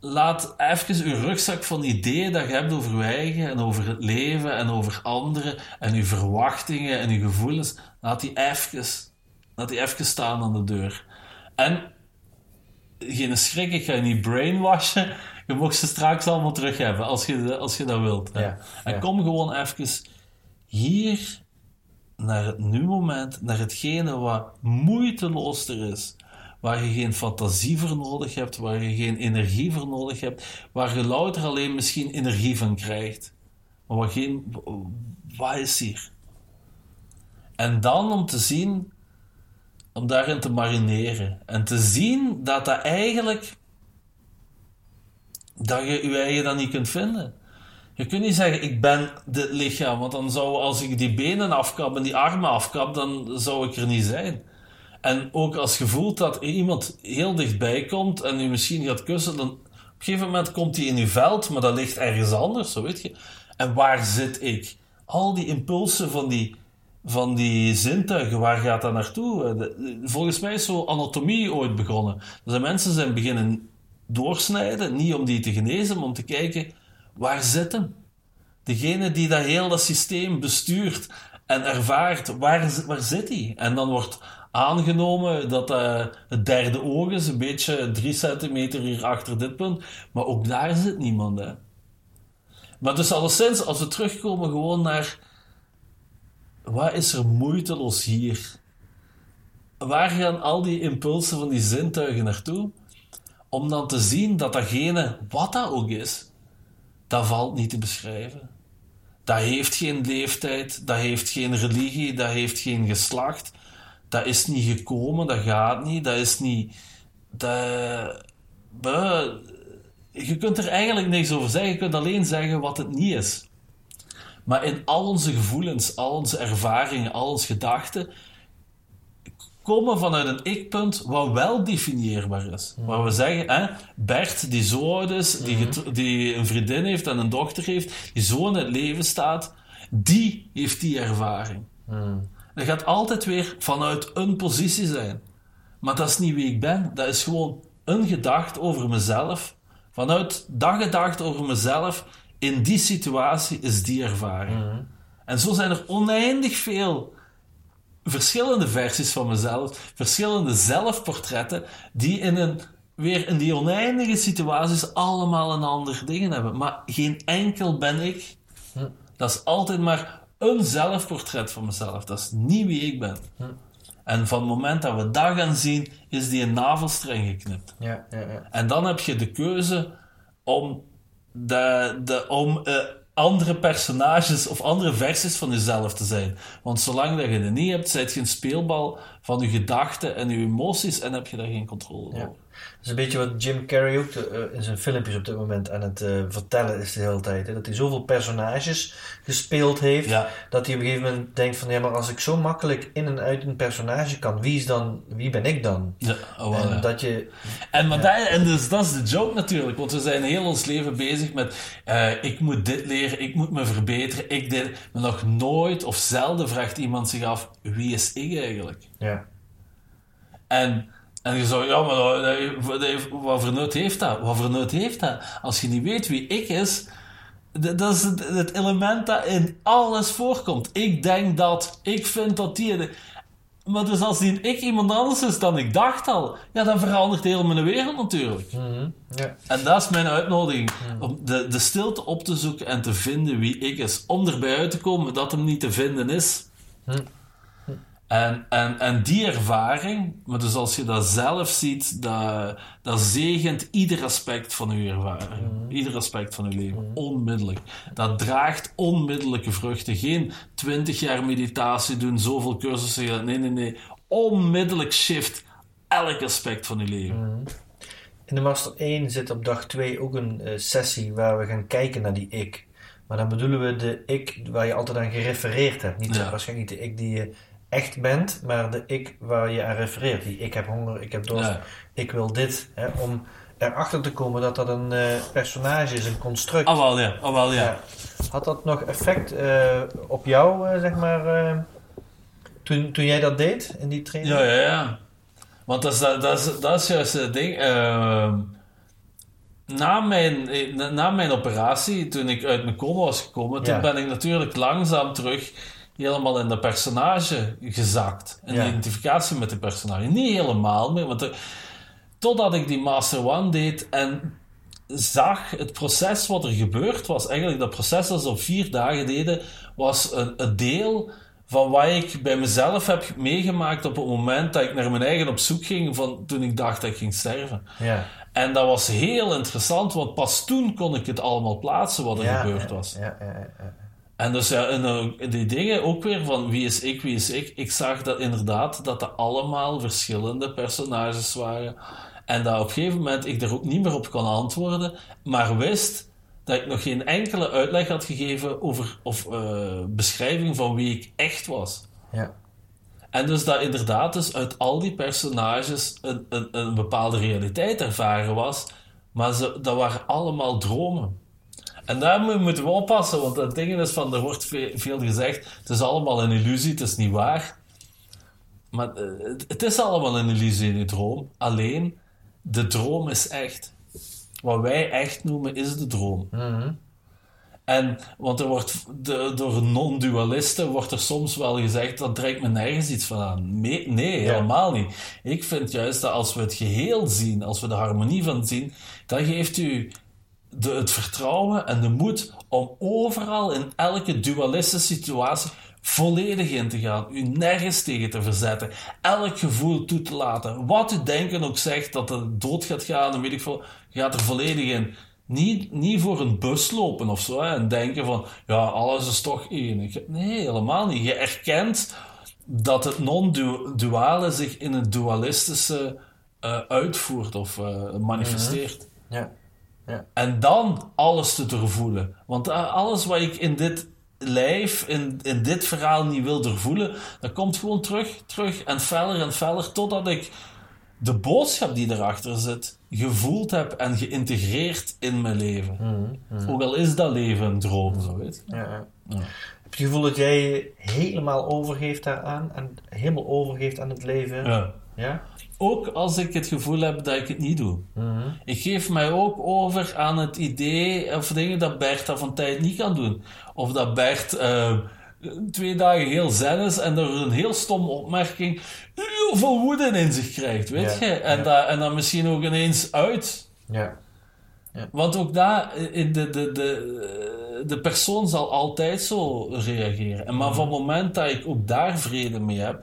laat even je rugzak van ideeën dat je hebt over je en over het leven en over anderen en je verwachtingen en je gevoelens, laat die even, laat die even staan aan de deur. En geen schrik, ik ga je niet brainwashen. Je mocht ze straks allemaal terug hebben als je, als je dat wilt. hè. Ja, En ja. kom gewoon even hier naar het nu-moment, naar hetgene wat moeiteloos er is. Waar je geen fantasie voor nodig hebt, waar je geen energie voor nodig hebt, waar je louter alleen misschien energie van krijgt. Maar wat geen. Wat is hier? En dan om te zien, om daarin te marineren. En te zien dat dat eigenlijk. dat je je eigen dan niet kunt vinden. Je kunt niet zeggen, ik ben dit lichaam, want dan zou, als ik die benen afkap en die armen afkap, dan zou ik er niet zijn. En ook als je voelt dat iemand heel dichtbij komt en je misschien gaat kussen, dan op een gegeven moment komt hij in je veld, maar dat ligt ergens anders, zo weet je. En waar zit ik? Al die impulsen van die, van die zintuigen, waar gaat dat naartoe? Eh, Volgens mij is zo anatomie ooit begonnen. Dus de mensen zijn beginnen doorsnijden, niet om die te genezen, maar om te kijken, waar zit hem? Degene die dat heel dat systeem bestuurt en ervaart, waar, waar zit hij? En dan wordt aangenomen dat eh, het derde oog is, een beetje drie centimeter hier achter dit punt. Maar ook daar zit niemand, hè. Maar dus alleszins, als we terugkomen gewoon naar... Wat is er moeiteloos hier? Waar gaan al die impulsen van die zintuigen naartoe? Om dan te zien dat datgene, wat dat ook is, dat valt niet te beschrijven. Dat heeft geen leeftijd, dat heeft geen religie, dat heeft geen geslacht. Dat is niet gekomen, dat gaat niet, dat is niet... Dat, Buh, je kunt er eigenlijk niks over zeggen, je kunt alleen zeggen wat het niet is. Maar in al onze gevoelens, al onze ervaringen, al onze gedachten, komen vanuit een ik-punt wat wel definieerbaar is. Waar we zeggen, hè, Bert, die zo oud is, die, die een vriendin heeft en een dochter heeft, die zo in het leven staat, die heeft die ervaring. Dat gaat altijd weer vanuit een positie zijn. Maar dat is niet wie ik ben. Dat is gewoon een gedachte over mezelf. Vanuit dat gedachte over mezelf, in die situatie is die ervaring. En zo zijn er oneindig veel verschillende versies van mezelf, verschillende zelfportretten, die in een, weer in die oneindige situaties allemaal een ander dingen hebben. Maar geen enkel ben ik. Dat is altijd maar een zelfportret van mezelf. Dat is niet wie ik ben. En van het moment dat we dat gaan zien, is die een navelstreng geknipt. Ja, ja, ja. En dan heb je de keuze om, de, de, om eh, andere personages of andere versies van jezelf te zijn. Want zolang dat je het niet hebt, zijt je een speelbal van je gedachten en je emoties en heb je daar geen controle over. Ja. Dat is een beetje wat Jim Carrey ook eh, in zijn filmpjes op dit moment aan het eh, vertellen is de hele tijd. Hè? Dat hij zoveel personages gespeeld heeft, Ja. dat hij op een gegeven moment denkt van ja, maar als ik zo makkelijk in en uit een personage kan, wie, is dan, wie ben ik dan? Ja, oh, en ja. dat je... En, maar dat, en dus, dat is de joke natuurlijk, want we zijn heel ons leven bezig met eh, ik moet dit leren, ik moet me verbeteren, ik dit. Maar nog nooit of zelden vraagt iemand zich af, wie is ik eigenlijk? Ja, En, en je zou, ja, maar heeft- wat voor nut heeft dat? Wat voor nut heeft dat? Als je niet weet wie ik is, dat is het, het element dat in alles voorkomt. Ik denk dat, ik vind dat die... Maar dus als die ik iemand anders is dan ik dacht al, ja, dan verandert heel mijn wereld natuurlijk. Mhm. ja. En dat is mijn uitnodiging. Om de, de stilte op te zoeken en te vinden wie ik is. Om erbij uit te komen dat hem niet te vinden is. En, en, en die ervaring, maar dus als je dat zelf ziet, dat, dat zegent ieder aspect van je ervaring. Ieder aspect van je leven. Onmiddellijk. Dat draagt onmiddellijke vruchten. Geen twintig jaar meditatie doen, zoveel cursussen. Nee, nee, nee. Onmiddellijk shift elk aspect van je leven. In de Master 1 zit op dag 2 ook een eh, sessie waar we gaan kijken naar die ik. Maar dan bedoelen we de ik waar je altijd aan gerefereerd hebt. Niet Ja. waarschijnlijk niet de ik die je echt bent, maar de ik waar je aan refereert. Die ik heb honger, ik heb dorst, Ja. ik wil dit. Hè, om erachter te komen dat dat een eh, personage is, een construct. Ah, wel ja. Ah, wel ja. Ja. Had dat nog effect eh, op jou, eh, zeg maar, toen, toen jij dat deed in die training? Ja, ja, ja. Want dat is, dat, is, dat is juist het ding. Ehm, na, mijn, na- mijn operatie, toen ik uit mijn coma was gekomen, toen ben ik natuurlijk langzaam terug helemaal in dat personage gezakt. In Ja. de identificatie met de personage. Niet helemaal meer, want totdat ik die Master One deed en zag het proces wat er gebeurd was. Eigenlijk dat proces dat ze op vier dagen deden, was een, een deel van wat ik bij mezelf heb meegemaakt op het moment dat ik naar mijn eigen op zoek ging van toen ik dacht dat ik ging sterven. Ja. En dat was heel interessant, want pas toen kon ik het allemaal plaatsen wat er Ja, gebeurd was. Ja, ja, ja. En dus ja, en, die dingen ook weer van wie is ik, wie is ik. Ik zag dat inderdaad dat dat allemaal verschillende personages waren. En dat op een gegeven moment ik er ook niet meer op kon antwoorden, maar wist dat ik nog geen enkele uitleg had gegeven over, of eh, beschrijving van wie ik echt was. ja. En dus dat inderdaad dus uit al die personages een, een, een bepaalde realiteit ervaren was, maar ze, dat waren allemaal dromen. En daar mo- moeten we oppassen, want het ding is van, er wordt ve- veel gezegd, het is allemaal een illusie, het is niet waar. Maar eh, het, is allemaal een illusie in je droom, alleen de droom is echt. Wat wij echt noemen is de droom. Mhm. En, want er wordt, de, door non-dualisten wordt er soms wel gezegd, dat trekt me nergens iets van aan. Nee, nee Ja. helemaal niet. Ik vind juist dat als we het geheel zien, als we de harmonie van zien, dan geeft u de, het vertrouwen en de moed om overal in elke dualistische situatie volledig in te gaan. U nergens tegen te verzetten. Elk gevoel toe te laten. Wat u denken ook zegt dat het dood gaat gaan, weet ik veel, gaat er volledig in. Niet, niet voor een bus lopen of zo en denken van ja, alles is toch één. Nee, helemaal niet. Je erkent dat het non-duale zich in het dualistische eh, uitvoert of eh, manifesteert. ja. Ja. En dan alles te doorvoelen. Want eh, alles wat ik in dit lijf in, in dit verhaal niet wil doorvoelen, dat komt gewoon terug, terug en feller en feller, totdat ik de boodschap die erachter zit, gevoeld heb en geïntegreerd in mijn leven. Mhm, Ook al is dat leven een droom, zo weet je. Ja, ja. Ja. Heb je het gevoel dat jij je helemaal overgeeft daaraan en helemaal overgeeft aan het leven? Ja. Ja? Ook als ik het gevoel heb dat ik het niet doe. Mhm. Ik geef mij ook over aan het idee of dingen dat Bert dat van tijd niet kan doen. Of dat Bert eh, twee dagen heel zen is en er een heel stomme opmerking heel veel woede in zich krijgt, weet Ja, je? En, ja. dat, en dan misschien ook ineens uit. Ja. Want ook daar, in de, de, de, de persoon zal altijd zo reageren. En maar van het moment dat ik ook daar vrede mee heb,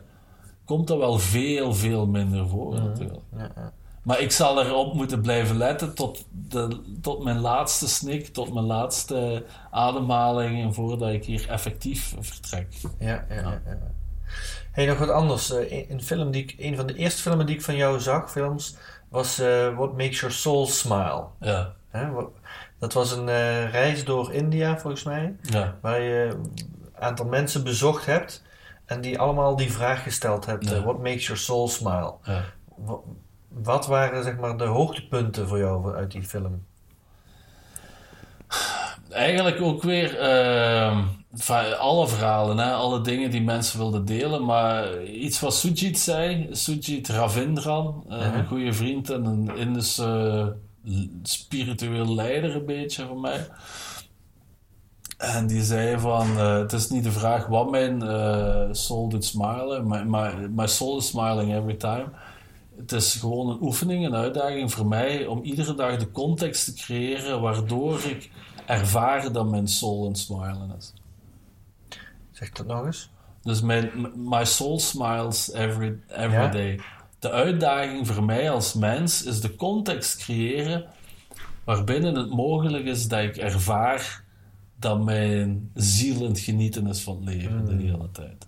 komt dat wel veel, veel minder voor natuurlijk. Ja, ja. Maar ik zal erop moeten blijven letten tot, de, tot mijn laatste snik, tot mijn laatste ademhaling, en voordat ik hier effectief vertrek. Ja, ja, ja. Hey, nog wat anders. Eh, een- een, film die ik, een van de eerste filmen die ik van jou zag, films, was eh, What Makes Your Soul Smile. Ja, Dat was een eh, reis door India, volgens mij, ja, waar je een aantal mensen bezocht hebt en die allemaal die vraag gesteld hebt: Ja. eh, What makes your soul smile? ja. Wat waren zeg maar de hoogtepunten voor jou uit die film? Eigenlijk ook weer ehm, van alle verhalen, hè, alle dingen die mensen wilden delen. Maar iets wat Sujit zei, Sujit Ravindran, eh, een goede vriend en een Indische eh, spiritueel leider een beetje voor mij. En die zei van, eh, het is niet de vraag wat mijn eh, soul doet smilen, maar my, my soul is smiling every time. Het is gewoon een oefening, een uitdaging voor mij om iedere dag de context te creëren waardoor ik ervaar dat mijn soul een smilen is. Zeg dat nog eens. Dus mijn, my soul smiles every, every Ja? day. De uitdaging voor mij als mens is de context creëren waarbinnen het mogelijk is dat ik ervaar dat mijn ziel in het genieten is van het leven de hele tijd.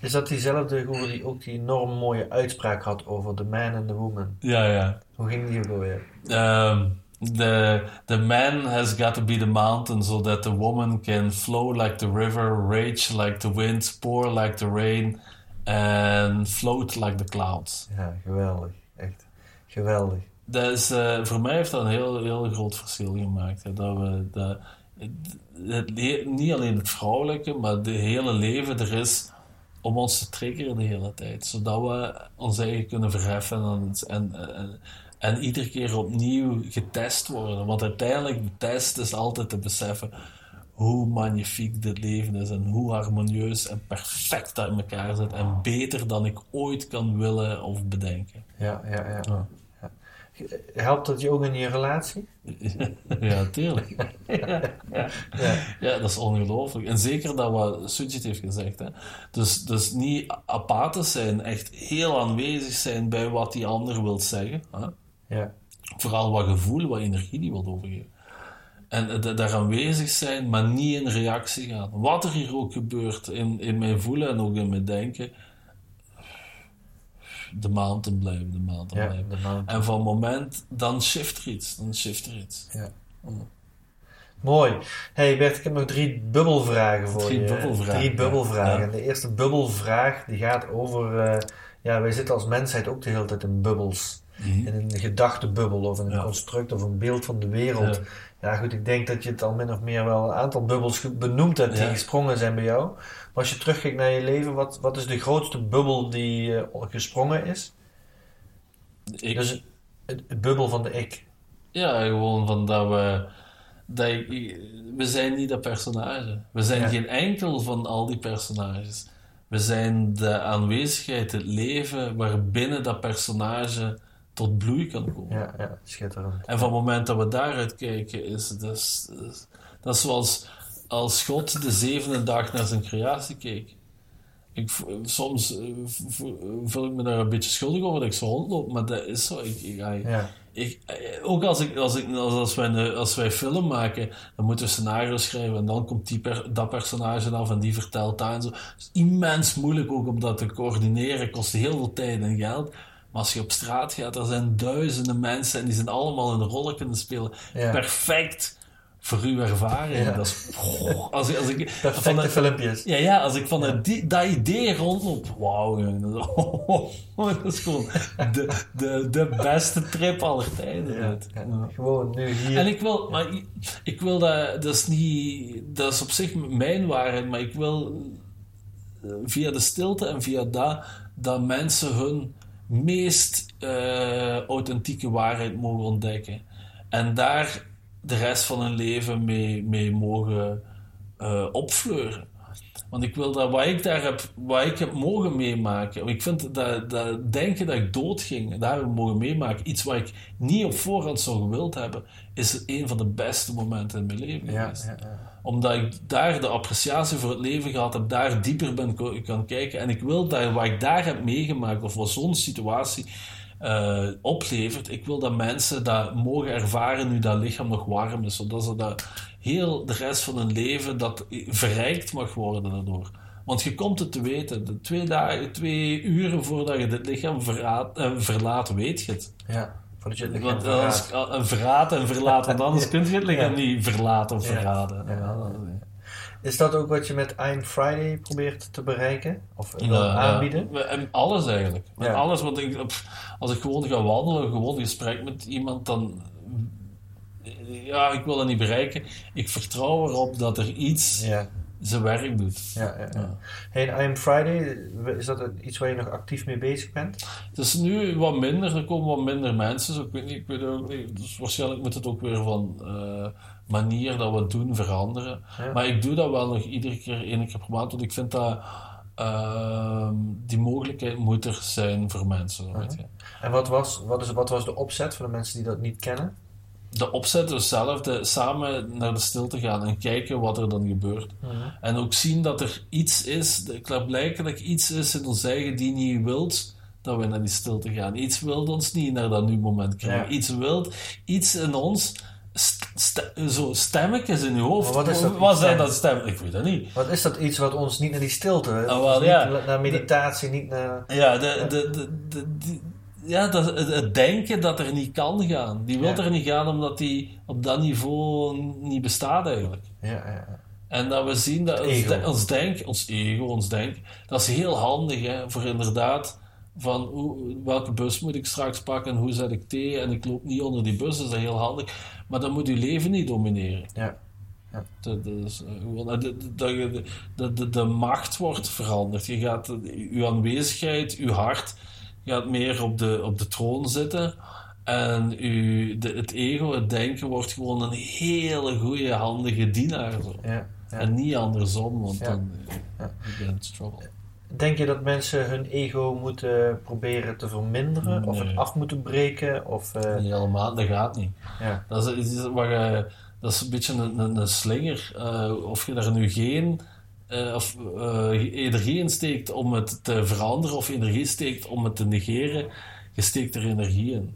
Is dat diezelfde goeie die ook die enorm mooie uitspraak had over the man and the woman? Ja, ja. Hoe ging die ook alweer? Um, the the man has got to be the mountain so that the woman can flow like the river, rage like the wind, pour like the rain, and float like the clouds. Ja, geweldig. Echt. Geweldig. Dat is, eh, voor mij heeft dat een heel, heel groot verschil gemaakt. Hè, dat we dat, het, niet alleen het vrouwelijke, maar het hele leven er is om ons te triggeren de hele tijd. Zodat we ons eigen kunnen verheffen en, en, en, en iedere keer opnieuw getest worden. Want uiteindelijk, de test is altijd te beseffen hoe magnifiek dit leven is en hoe harmonieus en perfect dat in elkaar zit. En beter dan ik ooit kan willen of bedenken. Ja, ja, ja. Ja. Helpt dat je ook in je relatie? ja, tuurlijk. ja, ja. Ja, dat is ongelooflijk. En zeker dat wat Sujit heeft gezegd. Hè. Dus, dus niet apathisch zijn, echt heel aanwezig zijn bij wat die ander wil zeggen. Hè. Ja. Vooral wat gevoel, wat energie die wil overgeven. En eh, da- daar aanwezig zijn, maar niet in reactie gaan. Wat er hier ook gebeurt in, in mijn voelen en ook in mijn denken. De mountain blijven, de mountain Ja, blijven. En van moment, dan shift er iets. Dan shift er iets. Ja. Mooi. Hey Bert, ik heb nog drie bubbelvragen voor Drie je. bubbelvragen, Drie bubbelvragen. Ja. En de eerste bubbelvraag die gaat over... eh, ja, wij zitten als mensheid ook de hele tijd in bubbels. In een gedachtebubbel of in een Ja. construct of een beeld van de wereld. Ja. Ja. goed, ik denk dat je het al min of meer wel een aantal bubbels benoemd hebt die gesprongen zijn bij jou. Maar als je terugkijkt naar je leven, wat, wat is de grootste bubbel die eh, gesprongen is? Ik, Dus het, het bubbel van de ik. Ja, gewoon van dat we... Dat ik, we zijn niet dat personage. We zijn Ja. geen enkel van al die personages. We zijn de aanwezigheid, het leven waarbinnen dat personage tot bloei kan komen. Ja, ja schitterend. En van het moment dat we daaruit kijken, is dus, dat is zoals als God de zevende dag naar zijn creatie keek. Ik, soms eh, voel ik me daar een beetje schuldig over dat ik zo rondloop, maar dat is zo. Ik, ik, I- Ja. ik, eh, ook als, ik, als, ik, als, als, wij, als wij film maken, dan moeten we scenario's schrijven en dan komt die per, dat personage af en die vertelt dat en zo. Het is immens moeilijk ook om dat te coördineren, kost heel veel tijd en geld. Maar als je op straat gaat, er zijn duizenden mensen en die zijn allemaal een rol kunnen spelen. Ja. Perfect voor uw ervaring. Ja. Dat is, oh, als, ik- als ik, Perfecte filmpjes. ja, ja, als ik vanuit die, dat idee rondloop, wauw, jongen, dat, is- dat is gewoon de, de, de beste trip aller tijden. Ja. Gewoon nu hier. En ik wil, maar ik, ik wil dat, dat is niet, dat is op zich mijn waarheid, maar ik wil eh, via de stilte en via dat, dat mensen hun meest eh, authentieke waarheid mogen ontdekken. En daar de rest van hun leven mee, mee mogen eh, opfleuren. Want ik wil dat wat ik daar heb, wat ik heb mogen meemaken. Ik vind dat, dat denken dat ik doodging, daar heb mogen meemaken. Iets wat ik niet op voorhand zou gewild hebben, is een van de beste momenten in mijn leven ja, geweest ja, ja. omdat ik daar de appreciatie voor het leven gehad heb, daar dieper ben kan kijken. En ik wil dat wat ik daar heb meegemaakt, of wat zo'n situatie eh, oplevert, ik wil dat mensen dat mogen ervaren nu dat lichaam nog warm is. Zodat ze dat heel de rest van hun leven dat verrijkt mag worden daardoor. Want je komt het te weten. De twee, dagen, twee uren voordat je dit lichaam verraad- eh, verlaat, weet je het. ja. Voordat je het lichaam anders, een verraad en verlaat, want anders kun je het lichaam Ja. niet verlaten of Ja. verraden. Ja. Is dat ook wat je met I'm Friday probeert te bereiken? Of aanbieden? ja. En alles eigenlijk. Met Ja. alles wat ik, als ik gewoon ga wandelen, gewoon een gesprek met iemand, dan. Ja, ik wil dat niet bereiken. Ik vertrouw erop dat er iets Ja. zijn werk doet. Ja, ja, ja. Ja. Hey, I'm Friday, is dat iets waar je nog actief mee bezig bent? Het is nu wat minder, er komen wat minder mensen. Dus ik weet niet, ik weet ook niet. Dus waarschijnlijk moet het ook weer van eh, manier dat we het doen veranderen. Ja. Maar ik doe dat wel nog iedere keer, één keer per maand, want ik vind dat ehm, die mogelijkheid moet er zijn voor mensen. Weet je. En wat was, wat, is, wat was de opzet voor de mensen die dat niet kennen? de opzet dus zelf, de, samen naar de stilte gaan en kijken wat er dan gebeurt. En ook zien dat er iets is, dat klaarblijkelijk iets is in ons eigen die niet wilt dat we naar die stilte gaan. Iets wil ons niet naar dat nu moment krijgen. Ja. Iets wilt, iets in ons, st- st- zo stemmetjes in je hoofd. Maar wat is dat Wat zijn dat stemmen? Ik weet dat niet. Wat is dat iets wat ons niet naar die stilte, Ah, wel, niet ja. naar meditatie, niet naar... Ja, de, de, de, de- die- ja dat, het, denken dat er niet kan gaan. Die wil Ja. er niet gaan omdat die op dat niveau niet bestaat eigenlijk. Ja, ja. En dat we zien dat ons, de- ons denk, ons ego, ons denk, dat is heel handig hè, voor inderdaad van hoe, welke bus moet ik straks pakken, hoe zet ik thee en ik loop niet onder die bus, is dat heel handig. Maar dan moet je leven niet domineren. Ja. Dat, dat is, eh, gewoon, eh, de, de, de, de, macht wordt veranderd. Je gaat, eh, uw aanwezigheid, uw hart gaat meer op de, op de troon zitten. En uw, de, het ego, het denken, wordt gewoon een hele goede, handige dienaar. Zo. ja, ja. En niet andersom, want Ja. dan eh, Ja. je bent in trouble. Denk je dat mensen hun ego moeten proberen te verminderen? Of het af moeten breken? Of, eh, Nee, helemaal, dat gaat niet. ja. Dat is, wat je- dat is een beetje een, een, een slinger. Eh, of je daar nu geen, eh, of, energie in steekt om het te veranderen, of energie steekt om het te negeren, je steekt er energie in.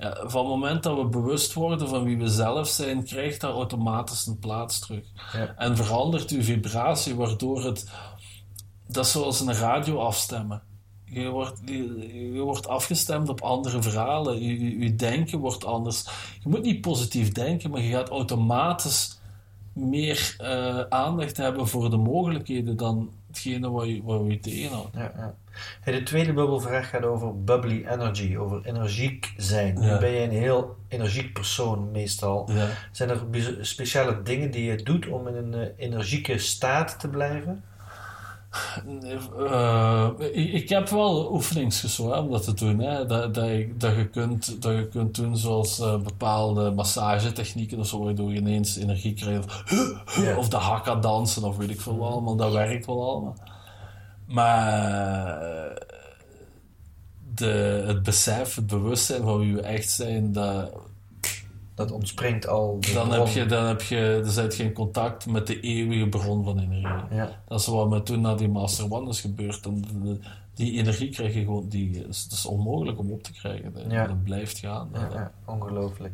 Ja, van het moment dat we bewust worden van wie we zelf zijn, krijgt dat automatisch een plaats terug. Ja. En verandert uw vibratie, waardoor het... Dat is zoals een radio afstemmen. Je wordt, je, je wordt afgestemd op andere verhalen. Je, je, je denken wordt anders. Je moet niet positief denken, maar je gaat automatisch meer eh, aandacht hebben voor de mogelijkheden dan hetgene wat je, wat je tegenhoudt. Ja, ja. Hey, de tweede bubbelvraag gaat over bubbly energy, over energiek zijn. Ja. Nu ben je een heel energiek persoon meestal. Zijn er speciale dingen die je doet om in een eh, energieke staat te blijven? Eh, ik, ik heb wel hè, om dat te doen. Hè. Dat, dat, je, dat, je kunt, dat je kunt doen zoals eh, bepaalde massagetechnieken of zo, waardoor je ineens energie krijgt. Of, de hakka dansen of weet ik veel wat allemaal. Dat werkt wel allemaal. Maar eh, de, het besef, het bewustzijn van wie we echt zijn, dat, Dat ontspringt al. dan, bron. heb je, dan heb je, dan zit je in contact met de eeuwige bron van energie. Ja, Dat is wat me toen na die Master One is gebeurd. De- die energie krijg je gewoon, die is, dat is onmogelijk om op te krijgen. Dat, Ja. dat blijft gaan. Ja, ja, ongelooflijk.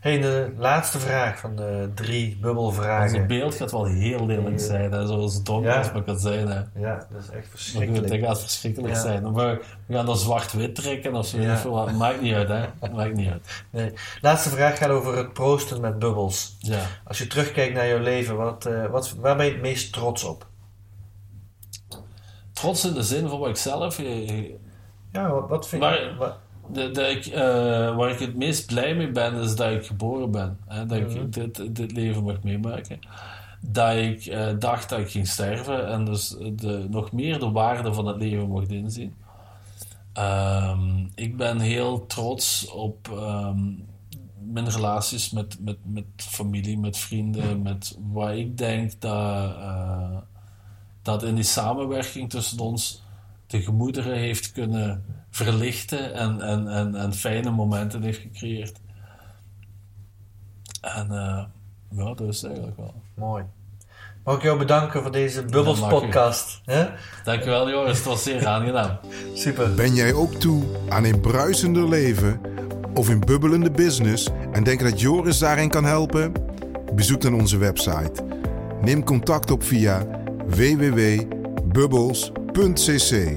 Hey, de laatste vraag van de drie bubbelvragen. beeld gaat wel heel lelijk zijn, hè, zoals donker als het kan zijn. Hè. Ja, dat is echt Maar goed, verschrikkelijk. dat gaat verschrikkelijk zijn. We, we gaan dat zwart-wit trekken of zo. wat. Maakt niet uit, hè. Maakt niet uit. Nee. Laatste vraag gaat over het proosten met bubbels. Ja. Als je terugkijkt naar jouw leven, wat, eh, wat, waar ben je het meest trots op? Trots in de zin van wat ik zelf... eh, Ja, wat, wat vind Maar- je? wat- De, dat ik, eh, waar ik het meest blij mee ben, is dat ik geboren ben. Hè? Dat Mhm. ik dit, dit leven mag meemaken. Dat ik eh, dacht dat ik ging sterven en dus de, nog meer de waarde van het leven mocht inzien. Ehm, ik ben heel trots op ehm, mijn relaties met, met, met familie, met vrienden, met wat ik denk dat, eh, dat in die samenwerking tussen ons de gemoederen heeft kunnen verlichten en, en, en, en fijne momenten heeft gecreëerd. En eh, ja, dat is het eigenlijk wel. Mooi. Mag ik jou bedanken voor deze Bubbles podcast? hè? Dankjewel Joris, het was zeer aangenaam. Super. Ben jij ook toe aan een bruisender leven of een bubbelende business en denk dat Joris daarin kan helpen? Bezoek dan onze website. Neem contact op via www.bubbles.cc.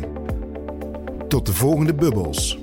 Tot de volgende bubbels.